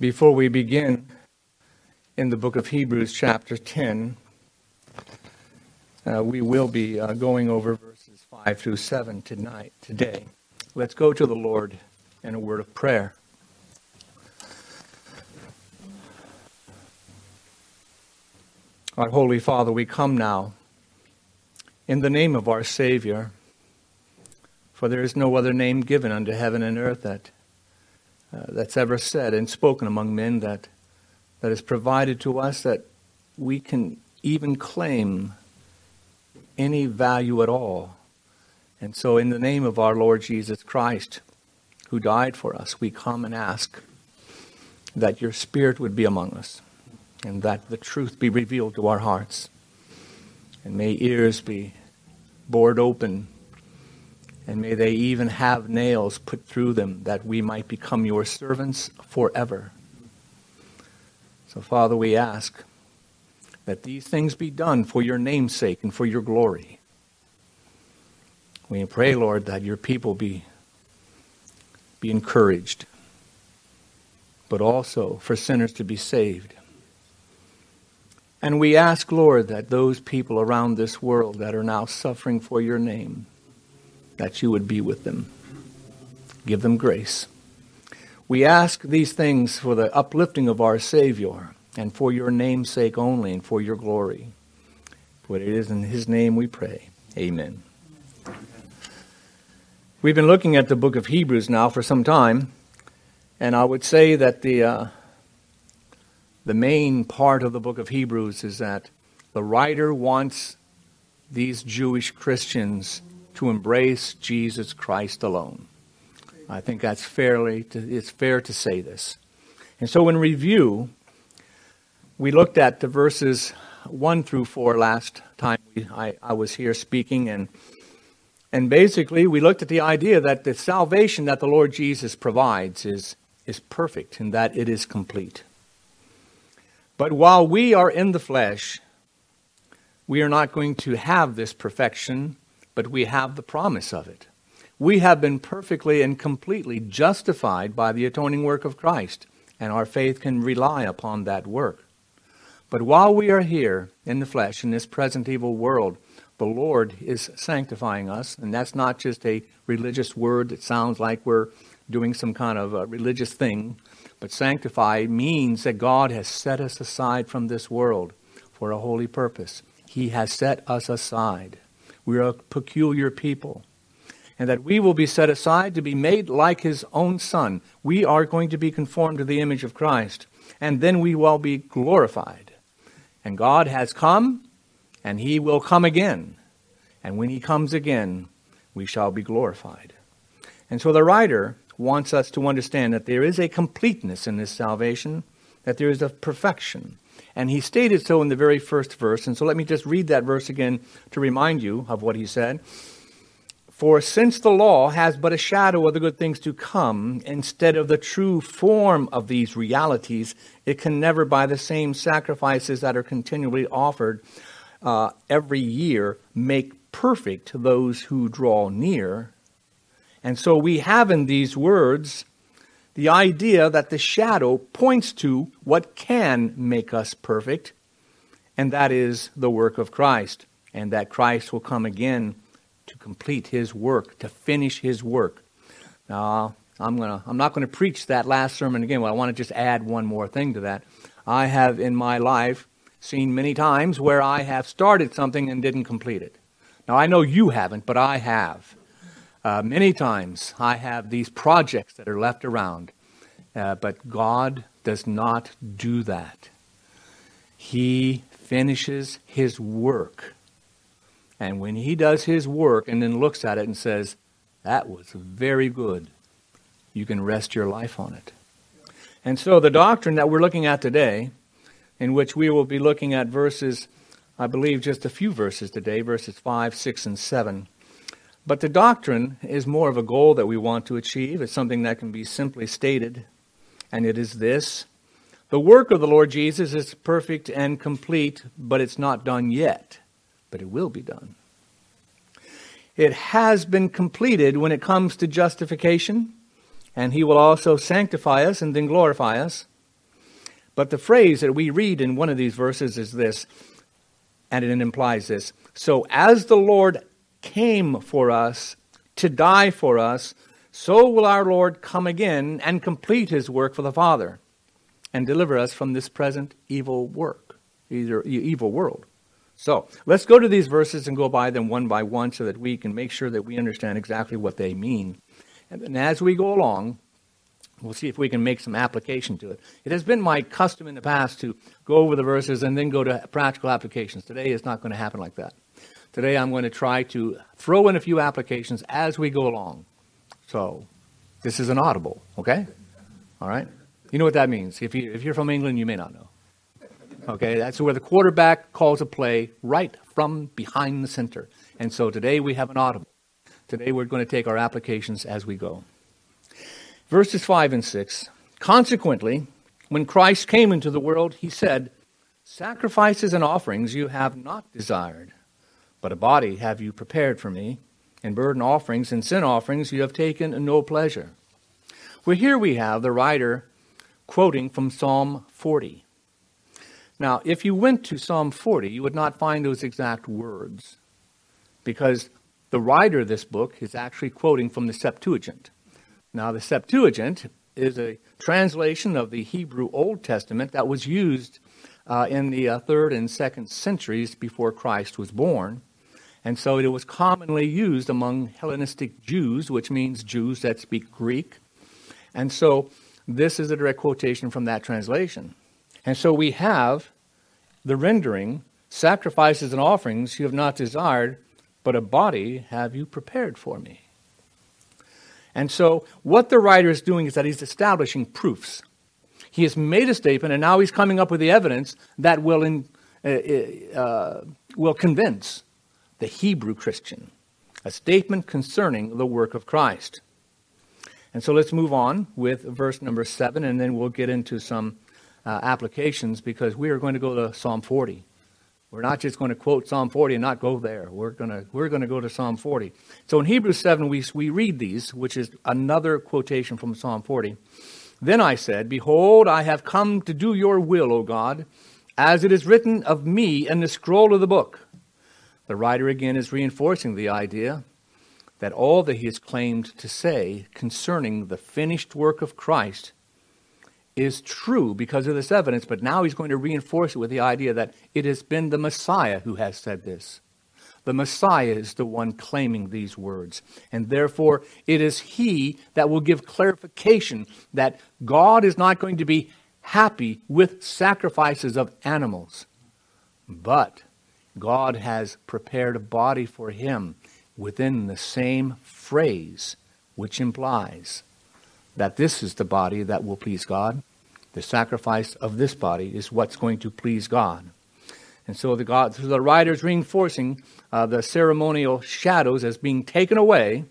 Before we begin in the book of Hebrews, chapter 10, uh, we will be uh, going over verses 5 through 7 tonight, today. Let's go to the Lord in a word of prayer. Our Holy Father, we come now in the name of our Savior, for there is no other name given unto heaven and earth that uh, that's ever said and spoken among men that that is provided to us that we can even claim any value at all. And so, in the name of our Lord Jesus Christ, who died for us, we come and ask that your Spirit would be among us and that the truth be revealed to our hearts. And may ears be bored open and may they even have nails put through them that we might become your servants forever. So, Father, we ask that these things be done for your name's sake and for your glory. We pray, Lord, that your people be, be encouraged, but also for sinners to be saved. And we ask, Lord, that those people around this world that are now suffering for your name, that you would be with them. Give them grace. We ask these things for the uplifting of our Savior and for your name's sake only and for your glory. For it is in his name we pray. Amen. We've been looking at the book of Hebrews now for some time, and I would say that the, uh, the main part of the book of Hebrews is that the writer wants these Jewish Christians to embrace Jesus Christ alone. I think that's fairly to, it's fair to say this. And so in review, we looked at the verses 1 through 4 last time we, I, I was here speaking and and basically we looked at the idea that the salvation that the Lord Jesus provides is is perfect and that it is complete. But while we are in the flesh, we are not going to have this perfection but we have the promise of it. We have been perfectly and completely justified by the atoning work of Christ, and our faith can rely upon that work. But while we are here in the flesh, in this present evil world, the Lord is sanctifying us, and that's not just a religious word that sounds like we're doing some kind of a religious thing, but sanctify means that God has set us aside from this world for a holy purpose. He has set us aside. We are a peculiar people. And that we will be set aside to be made like his own Son. We are going to be conformed to the image of Christ. And then we will be glorified. And God has come, and he will come again. And when he comes again, we shall be glorified. And so the writer wants us to understand that there is a completeness in this salvation, that there is a perfection. And he stated so in the very first verse. And so let me just read that verse again to remind you of what he said. For since the law has but a shadow of the good things to come, instead of the true form of these realities, it can never, by the same sacrifices that are continually offered uh, every year, make perfect those who draw near. And so we have in these words the idea that the shadow points to what can make us perfect, and that is the work of Christ, and that Christ will come again to complete his work, to finish his work. Now, I'm, gonna, I'm not going to preach that last sermon again, but I want to just add one more thing to that. I have in my life seen many times where I have started something and didn't complete it. Now, I know you haven't, but I have. Uh, many times I have these projects that are left around, uh, but God does not do that. He finishes his work. And when he does his work and then looks at it and says, That was very good, you can rest your life on it. And so the doctrine that we're looking at today, in which we will be looking at verses, I believe just a few verses today, verses 5, 6, and 7 but the doctrine is more of a goal that we want to achieve. It's something that can be simply stated, and it is this The work of the Lord Jesus is perfect and complete, but it's not done yet, but it will be done. It has been completed when it comes to justification, and He will also sanctify us and then glorify us. But the phrase that we read in one of these verses is this, and it implies this. So as the Lord came for us to die for us, so will our Lord come again and complete his work for the Father and deliver us from this present evil work, either evil world. So let's go to these verses and go by them one by one so that we can make sure that we understand exactly what they mean. And as we go along, we'll see if we can make some application to it. It has been my custom in the past to go over the verses and then go to practical applications. Today it's not going to happen like that. Today I'm going to try to throw in a few applications as we go along. So this is an audible, okay? All right? You know what that means. If, you, if you're from England, you may not know. Okay, that's where the quarterback calls a play right from behind the center. And so today we have an audible. Today we're going to take our applications as we go. Verses 5 and 6. Consequently, when Christ came into the world, he said, Sacrifices and offerings you have not desired, but a body have you prepared for me, and burnt offerings and sin offerings you have taken no pleasure. Well, here we have the writer quoting from Psalm 40. Now, if you went to Psalm 40, you would not find those exact words because the writer of this book is actually quoting from the Septuagint. Now, the Septuagint is a translation of the Hebrew Old Testament that was used uh, in the uh, third and second centuries before Christ was born. And so it was commonly used among Hellenistic Jews, which means Jews that speak Greek. And so this is a direct quotation from that translation. And so we have the rendering sacrifices and offerings you have not desired, but a body have you prepared for me. And so, what the writer is doing is that he's establishing proofs. He has made a statement, and now he's coming up with the evidence that will, in, uh, uh, will convince the Hebrew Christian. A statement concerning the work of Christ. And so let's move on with verse number seven, and then we'll get into some uh, applications because we are going to go to Psalm 40. We're not just going to quote Psalm 40 and not go there. We're going to, we're going to go to Psalm 40. So in Hebrews 7, we, we read these, which is another quotation from Psalm 40. Then I said, Behold, I have come to do your will, O God, as it is written of me in the scroll of the book. The writer again is reinforcing the idea that all that he has claimed to say concerning the finished work of Christ is true because of this evidence, but now he's going to reinforce it with the idea that it has been the Messiah who has said this. The Messiah is the one claiming these words. And therefore, it is he that will give clarification that God is not going to be happy with sacrifices of animals, but God has prepared a body for him within the same phrase, which implies that this is the body that will please God. The sacrifice of this body is what's going to please God. And so the, God, so the writer is reinforcing uh, the ceremonial shadows as being taken away.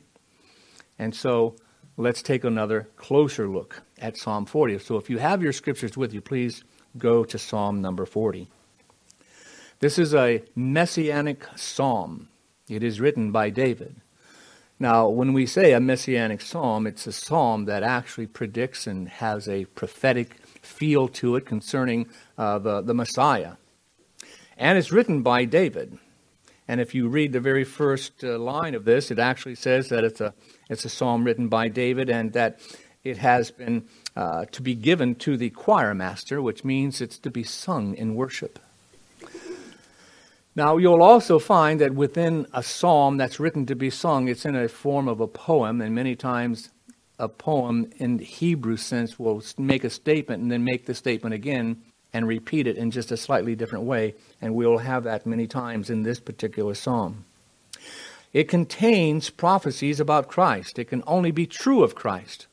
And so let's take another closer look at Psalm 40. So if you have your scriptures with you, please go to Psalm number 40. This is a messianic psalm. It is written by David. Now, when we say a messianic psalm, it's a psalm that actually predicts and has a prophetic feel to it concerning uh, the, the Messiah. And it's written by David. And if you read the very first uh, line of this, it actually says that it's a, it's a psalm written by David and that it has been uh, to be given to the choir master, which means it's to be sung in worship. Now, you'll also find that within a psalm that's written to be sung, it's in a form of a poem, and many times a poem in Hebrew sense will make a statement and then make the statement again and repeat it in just a slightly different way, and we'll have that many times in this particular psalm. It contains prophecies about Christ. It can only be true of Christ.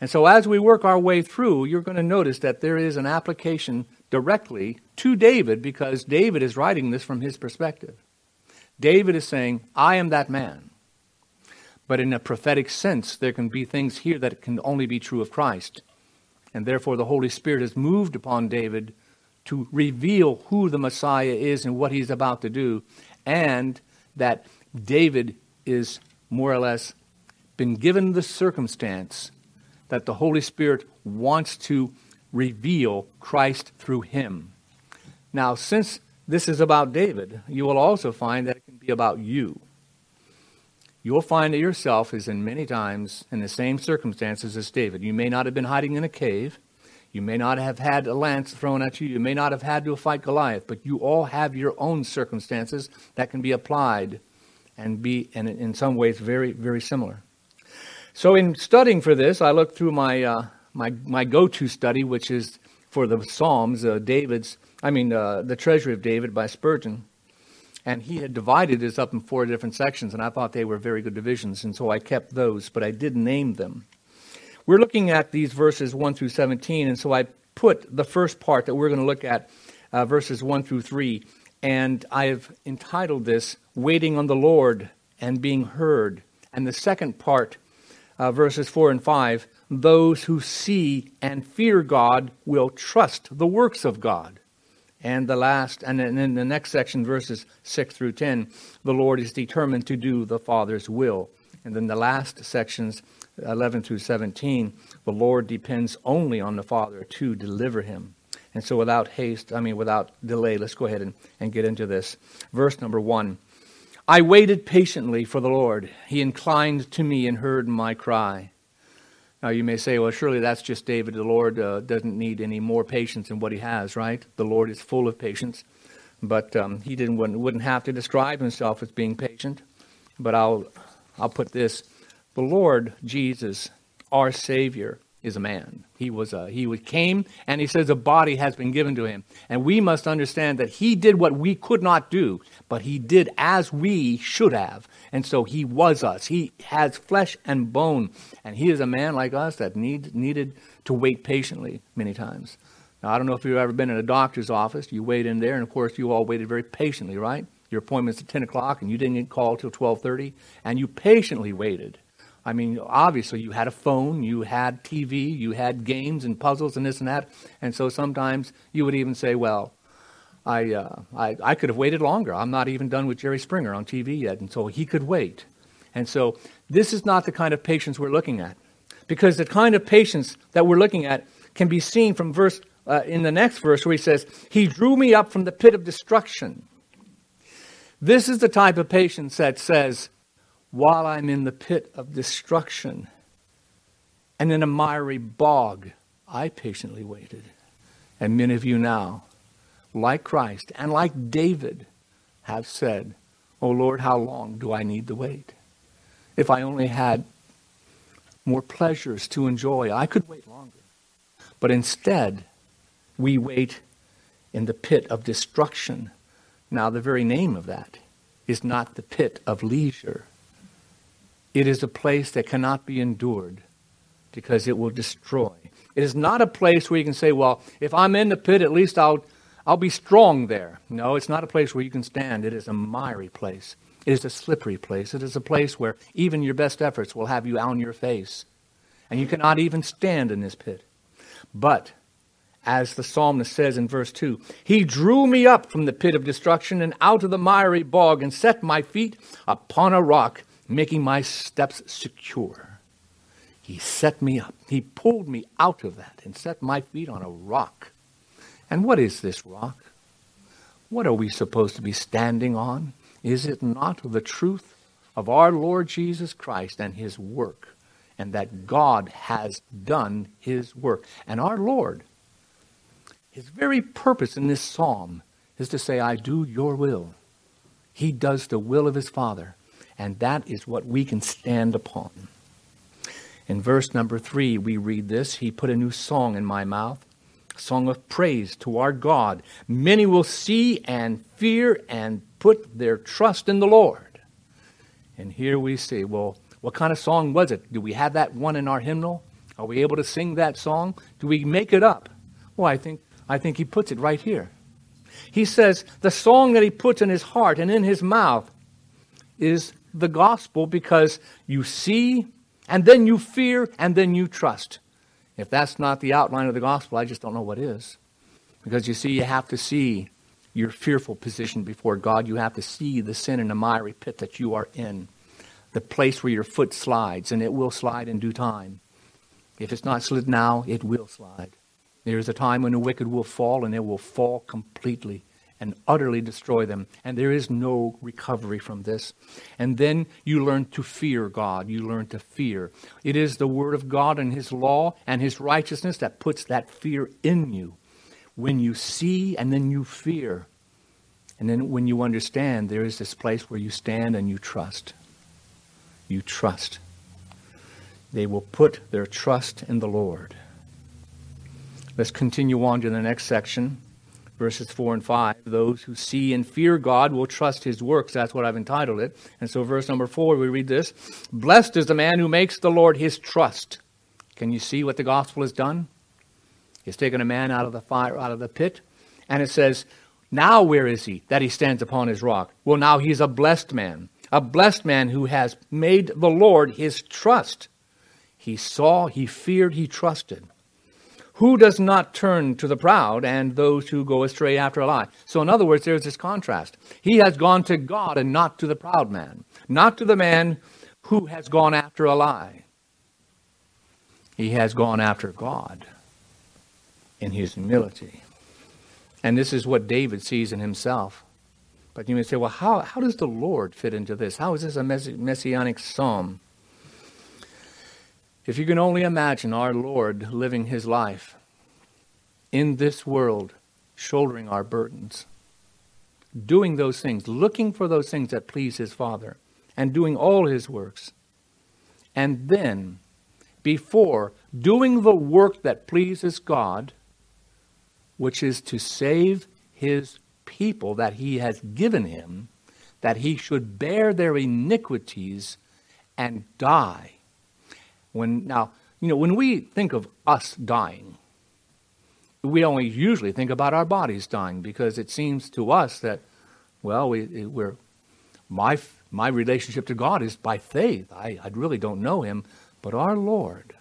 And so, as we work our way through, you're going to notice that there is an application directly to David because David is writing this from his perspective. David is saying, I am that man. But in a prophetic sense, there can be things here that can only be true of Christ. And therefore, the Holy Spirit has moved upon David to reveal who the Messiah is and what he's about to do, and that David is more or less been given the circumstance that the Holy Spirit wants to reveal Christ through him. Now, since this is about David, you will also find that it can be about you. You'll find that yourself is in many times in the same circumstances as David. You may not have been hiding in a cave. You may not have had a lance thrown at you. You may not have had to fight Goliath, but you all have your own circumstances that can be applied and be, in, in some ways, very, very similar. So, in studying for this, I looked through my, uh, my, my go to study, which is for the Psalms, uh, David's, I mean, uh, the Treasury of David by Spurgeon. And he had divided this up in four different sections, and I thought they were very good divisions, and so I kept those, but I did name them. We're looking at these verses 1 through 17, and so I put the first part that we're going to look at, uh, verses 1 through 3, and I have entitled this Waiting on the Lord and Being Heard. And the second part, uh, verses 4 and 5, Those who see and fear God will trust the works of God. And the last, and then in the next section, verses 6 through 10, the Lord is determined to do the Father's will. And then the last sections, 11 through 17, the Lord depends only on the Father to deliver him. And so, without haste, I mean, without delay, let's go ahead and, and get into this. Verse number one I waited patiently for the Lord. He inclined to me and heard my cry. Now, you may say, well, surely that's just David. The Lord uh, doesn't need any more patience than what he has, right? The Lord is full of patience. But um, he didn't, wouldn't, wouldn't have to describe himself as being patient. But I'll, I'll put this the Lord Jesus, our Savior, is a man. He was a, he came and he says a body has been given to him. And we must understand that he did what we could not do, but he did as we should have. And so he was us. He has flesh and bone. And he is a man like us that need, needed to wait patiently many times. Now, I don't know if you've ever been in a doctor's office. You wait in there, and of course, you all waited very patiently, right? Your appointment's at 10 o'clock, and you didn't get called till 12.30, and you patiently waited I mean, obviously, you had a phone, you had TV, you had games and puzzles and this and that. And so sometimes you would even say, well, I, uh, I, I could have waited longer. I'm not even done with Jerry Springer on TV yet. And so he could wait. And so this is not the kind of patience we're looking at. Because the kind of patience that we're looking at can be seen from verse uh, in the next verse where he says, He drew me up from the pit of destruction. This is the type of patience that says, while I'm in the pit of destruction and in a miry bog, I patiently waited. And many of you now, like Christ and like David, have said, Oh Lord, how long do I need to wait? If I only had more pleasures to enjoy, I could wait longer. But instead, we wait in the pit of destruction. Now, the very name of that is not the pit of leisure it is a place that cannot be endured because it will destroy. It is not a place where you can say, well, if I'm in the pit, at least I'll, I'll be strong there. No, it's not a place where you can stand. It is a miry place. It is a slippery place. It is a place where even your best efforts will have you on your face. And you cannot even stand in this pit. But, as the psalmist says in verse 2, He drew me up from the pit of destruction and out of the miry bog and set my feet upon a rock making my steps secure. He set me up. He pulled me out of that and set my feet on a rock. And what is this rock? What are we supposed to be standing on? Is it not the truth of our Lord Jesus Christ and his work, and that God has done his work? And our Lord, his very purpose in this psalm is to say, I do your will. He does the will of his Father. And that is what we can stand upon. In verse number three, we read this He put a new song in my mouth, a song of praise to our God. Many will see and fear and put their trust in the Lord. And here we see, well, what kind of song was it? Do we have that one in our hymnal? Are we able to sing that song? Do we make it up? Well, I think, I think he puts it right here. He says the song that he puts in his heart and in his mouth is the gospel because you see, and then you fear, and then you trust. If that's not the outline of the gospel, I just don't know what is. Because you see, you have to see your fearful position before God. You have to see the sin in the miry pit that you are in, the place where your foot slides, and it will slide in due time. If it's not slid now, it will slide. There is a time when the wicked will fall, and it will fall completely and utterly destroy them. And there is no recovery from this. And then you learn to fear God. You learn to fear. It is the Word of God and His law and His righteousness that puts that fear in you. When you see and then you fear. And then when you understand, there is this place where you stand and you trust. You trust. They will put their trust in the Lord. Let's continue on to the next section verses 4 and 5. Those who see and fear God will trust his works. That's what I've entitled it. And so, verse number 4, we read this Blessed is the man who makes the Lord his trust. Can you see what the gospel has done? He's taken a man out of the fire, out of the pit, and it says, Now where is he that he stands upon his rock? Well, now he's a blessed man, a blessed man who has made the Lord his trust. He saw, he feared, he trusted. Who does not turn to the proud and those who go astray after a lie? So, in other words, there's this contrast. He has gone to God and not to the proud man, not to the man who has gone after a lie. He has gone after God in his humility. And this is what David sees in himself. But you may say, well, how, how does the Lord fit into this? How is this a messianic psalm? If you can only imagine our Lord living his life in this world, shouldering our burdens, doing those things, looking for those things that please his Father, and doing all his works. And then, before doing the work that pleases God, which is to save his people that he has given him, that he should bear their iniquities and die when now, you know, when we think of us dying, we only usually think about our bodies dying because it seems to us that, well, we, we're my my relationship to God is by faith. I, I really don't know Him, but our Lord,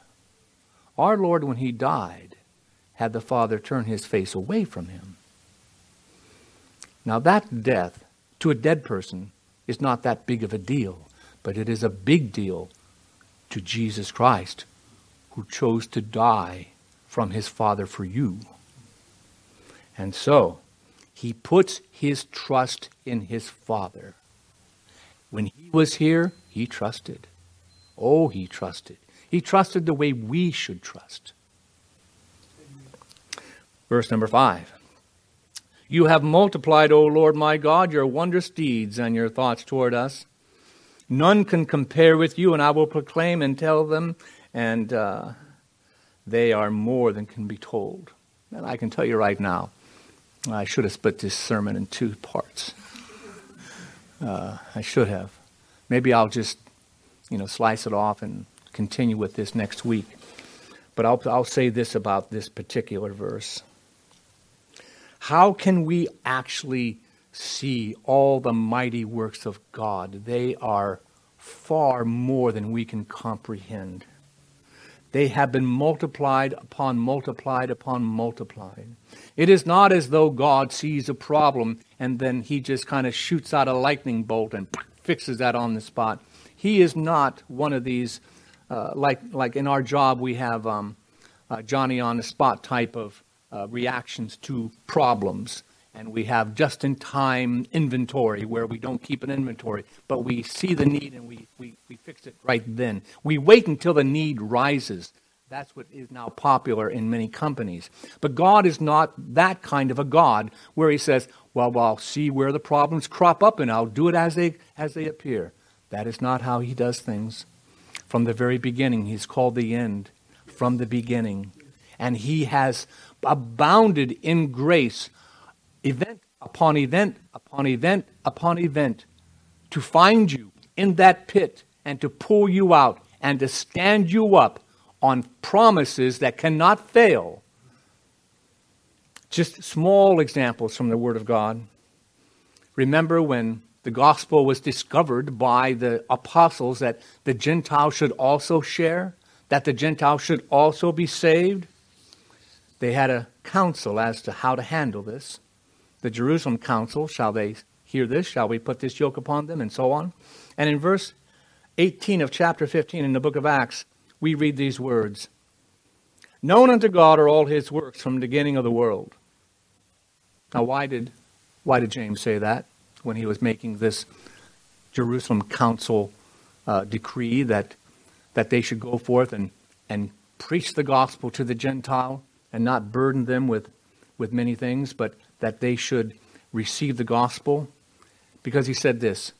our Lord, when He died, had the Father turn His face away from Him. Now that death to a dead person is not that big of a deal, but it is a big deal to Jesus Christ, who chose to die from his Father for you. And so, he puts his trust in his Father. When he was here, he trusted. Oh, he trusted. He trusted the way we should trust. Verse number five. You have multiplied, O Lord my God, your wondrous deeds and your thoughts toward us. None can compare with you, and I will proclaim and tell them, and uh, they are more than can be told. And I can tell you right now, I should have split this sermon in two parts. Uh, I should have. Maybe I'll just, you know, slice it off and continue with this next week. But I'll, I'll say this about this particular verse. How can we actually see all the mighty works of God. They are far more than we can comprehend. They have been multiplied upon multiplied upon multiplied. It is not as though God sees a problem and then he just kind of shoots out a lightning bolt and fixes that on the spot. He is not one of these, uh, like, like in our job, we have um, uh, Johnny on the spot type of uh, reactions to problems and we have just in time inventory where we don't keep an inventory, but we see the need and we, we, we fix it right then. We wait until the need rises. That's what is now popular in many companies. But God is not that kind of a God where He says, well, well, I'll see where the problems crop up and I'll do it as they, as they appear. That is not how He does things. From the very beginning, He's called the end from the beginning. And He has abounded in grace event upon event upon event upon event to find you in that pit and to pull you out and to stand you up on promises that cannot fail. Just small examples from the Word of God. Remember when the gospel was discovered by the apostles that the Gentiles should also share, that the Gentiles should also be saved? They had a council as to how to handle this the Jerusalem council, shall they hear this? Shall we put this yoke upon them? And so on. And in verse 18 of chapter 15 in the book of Acts, we read these words Known unto God are all his works from the beginning of the world. Now, why did, why did James say that when he was making this Jerusalem council uh, decree that, that they should go forth and, and preach the gospel to the Gentile and not burden them with, with many things, but that they should receive the gospel? Because he said this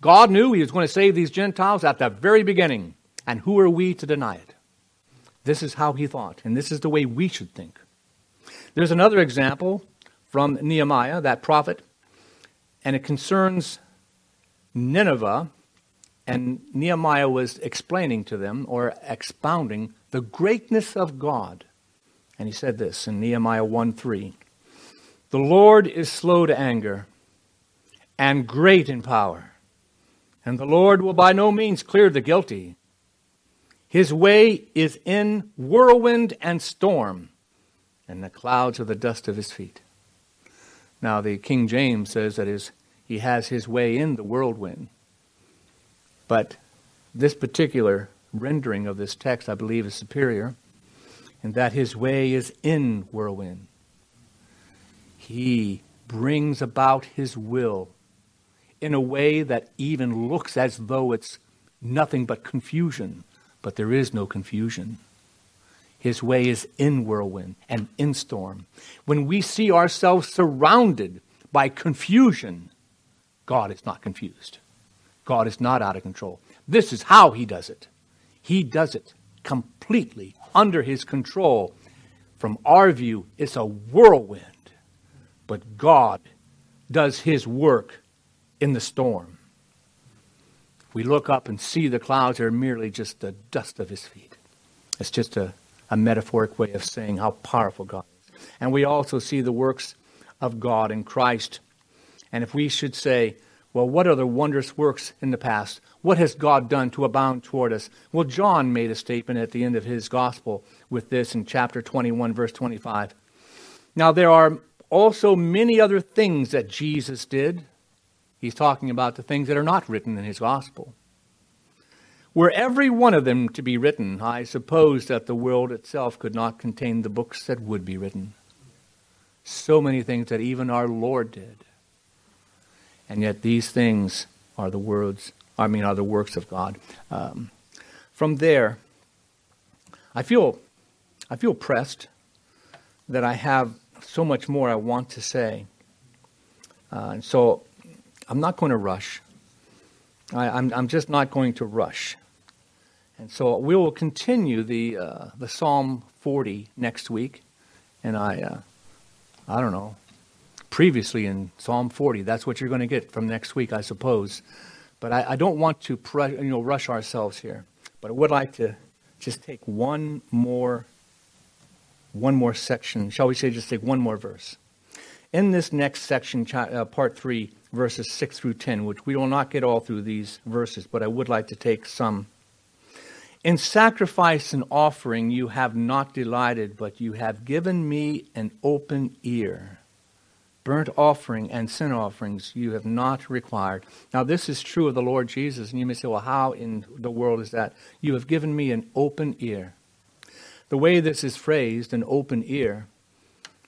God knew he was going to save these Gentiles at the very beginning, and who are we to deny it? This is how he thought, and this is the way we should think. There's another example from Nehemiah, that prophet, and it concerns Nineveh. And Nehemiah was explaining to them or expounding the greatness of God. And he said this in Nehemiah 1 3 The Lord is slow to anger and great in power, and the Lord will by no means clear the guilty. His way is in whirlwind and storm, and the clouds are the dust of his feet. Now, the King James says that his, he has his way in the whirlwind. But this particular rendering of this text, I believe, is superior, in that his way is in whirlwind. He brings about his will in a way that even looks as though it's nothing but confusion, but there is no confusion. His way is in whirlwind and in storm. When we see ourselves surrounded by confusion, God is not confused. God is not out of control. This is how He does it. He does it completely under His control. From our view, it's a whirlwind, but God does His work in the storm. We look up and see the clouds, they're merely just the dust of His feet. It's just a a metaphoric way of saying how powerful God is. And we also see the works of God in Christ. And if we should say, well, what are the wondrous works in the past? What has God done to abound toward us? Well, John made a statement at the end of his gospel with this in chapter 21, verse 25. Now, there are also many other things that Jesus did. He's talking about the things that are not written in his gospel. Were every one of them to be written, I suppose that the world itself could not contain the books that would be written. So many things that even our Lord did. And yet these things are the words, I mean, are the works of God. Um, from there, I feel, I feel pressed that I have so much more I want to say. Uh, and so I'm not going to rush. I, am I'm, I'm just not going to rush. And so we will continue the uh, the Psalm 40 next week, and I uh, I don't know. Previously in Psalm 40, that's what you're going to get from next week, I suppose. But I, I don't want to pre- you know rush ourselves here. But I would like to just take one more one more section. Shall we say just take one more verse? In this next section, uh, part three, verses six through ten, which we will not get all through these verses, but I would like to take some in sacrifice and offering you have not delighted, but you have given me an open ear. Burnt offering and sin offerings you have not required. Now, this is true of the Lord Jesus, and you may say, well, how in the world is that? You have given me an open ear. The way this is phrased, an open ear,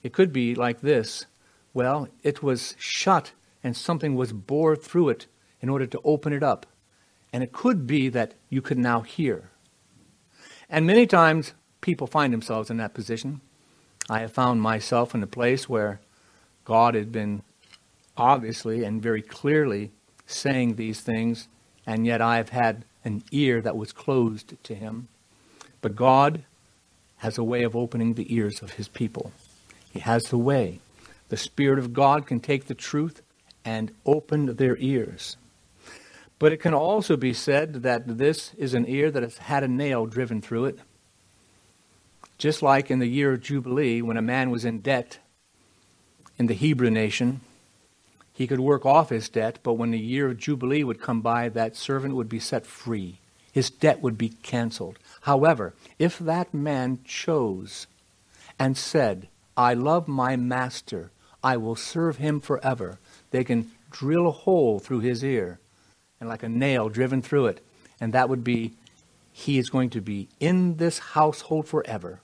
it could be like this well, it was shut and something was bored through it in order to open it up. And it could be that you could now hear. And many times people find themselves in that position. I have found myself in a place where God had been obviously and very clearly saying these things, and yet I've had an ear that was closed to Him. But God has a way of opening the ears of His people. He has the way. The Spirit of God can take the truth and open their ears. But it can also be said that this is an ear that has had a nail driven through it. Just like in the year of Jubilee, when a man was in debt in the Hebrew nation, he could work off his debt, but when the year of Jubilee would come by, that servant would be set free. His debt would be canceled. However, if that man chose and said, I love my master, I will serve him forever, they can drill a hole through his ear and like a nail driven through it. And that would be, he is going to be in this household forever.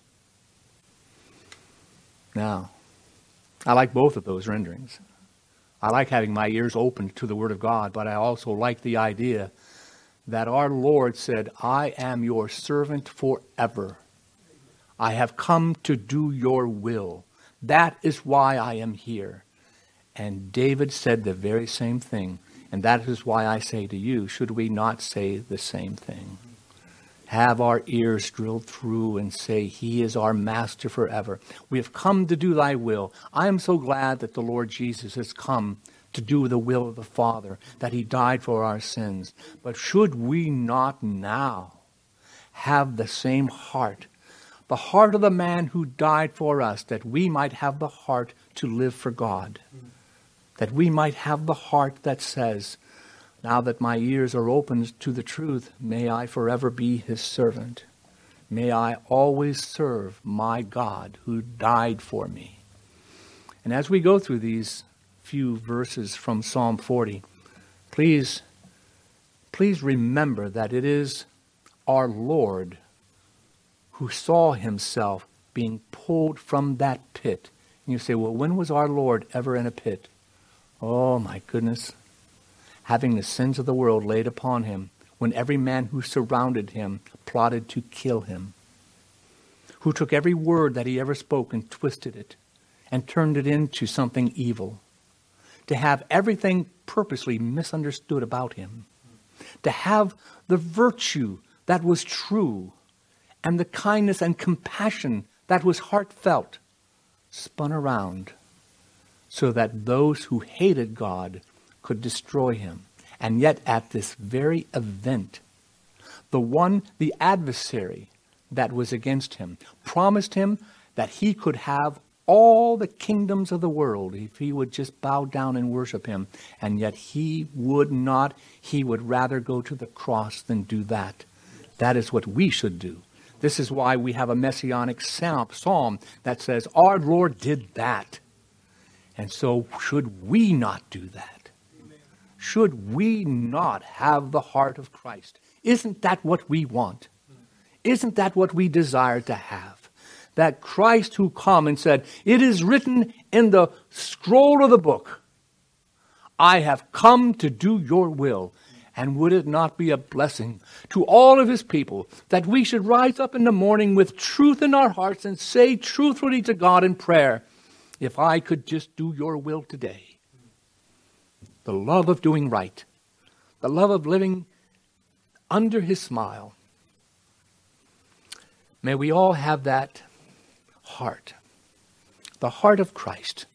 Now, I like both of those renderings. I like having my ears open to the Word of God, but I also like the idea that our Lord said, I am your servant forever. I have come to do your will. That is why I am here. And David said the very same thing. And that is why I say to you, should we not say the same thing? Have our ears drilled through and say, He is our master forever. We have come to do thy will. I am so glad that the Lord Jesus has come to do the will of the Father, that he died for our sins. But should we not now have the same heart, the heart of the man who died for us, that we might have the heart to live for God? That we might have the heart that says, now that my ears are opened to the truth, may I forever be his servant. May I always serve my God who died for me. And as we go through these few verses from Psalm 40, please, please remember that it is our Lord who saw himself being pulled from that pit. And you say, well, when was our Lord ever in a pit? Oh, my goodness having the sins of the world laid upon him, when every man who surrounded him plotted to kill him, who took every word that he ever spoke and twisted it and turned it into something evil, to have everything purposely misunderstood about him, to have the virtue that was true and the kindness and compassion that was heartfelt spun around so that those who hated God could destroy him. And yet, at this very event, the one, the adversary that was against him, promised him that he could have all the kingdoms of the world if he would just bow down and worship him. And yet he would not. He would rather go to the cross than do that. That is what we should do. This is why we have a messianic psalm that says, Our Lord did that. And so, should we not do that? should we not have the heart of Christ? Isn't that what we want? Isn't that what we desire to have? That Christ who come and said, It is written in the scroll of the book, I have come to do your will. And would it not be a blessing to all of his people that we should rise up in the morning with truth in our hearts and say truthfully to God in prayer, If I could just do your will today, the love of doing right, the love of living under his smile. May we all have that heart, the heart of Christ,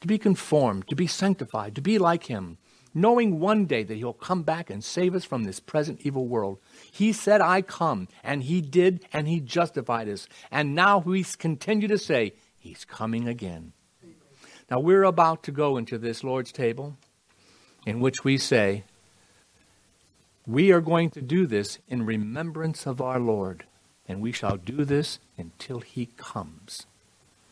to be conformed, to be sanctified, to be like him, knowing one day that he'll come back and save us from this present evil world. He said, I come, and he did, and he justified us. And now we continue to say, He's coming again. Now we're about to go into this Lord's table in which we say, We are going to do this in remembrance of our Lord, and we shall do this until he comes.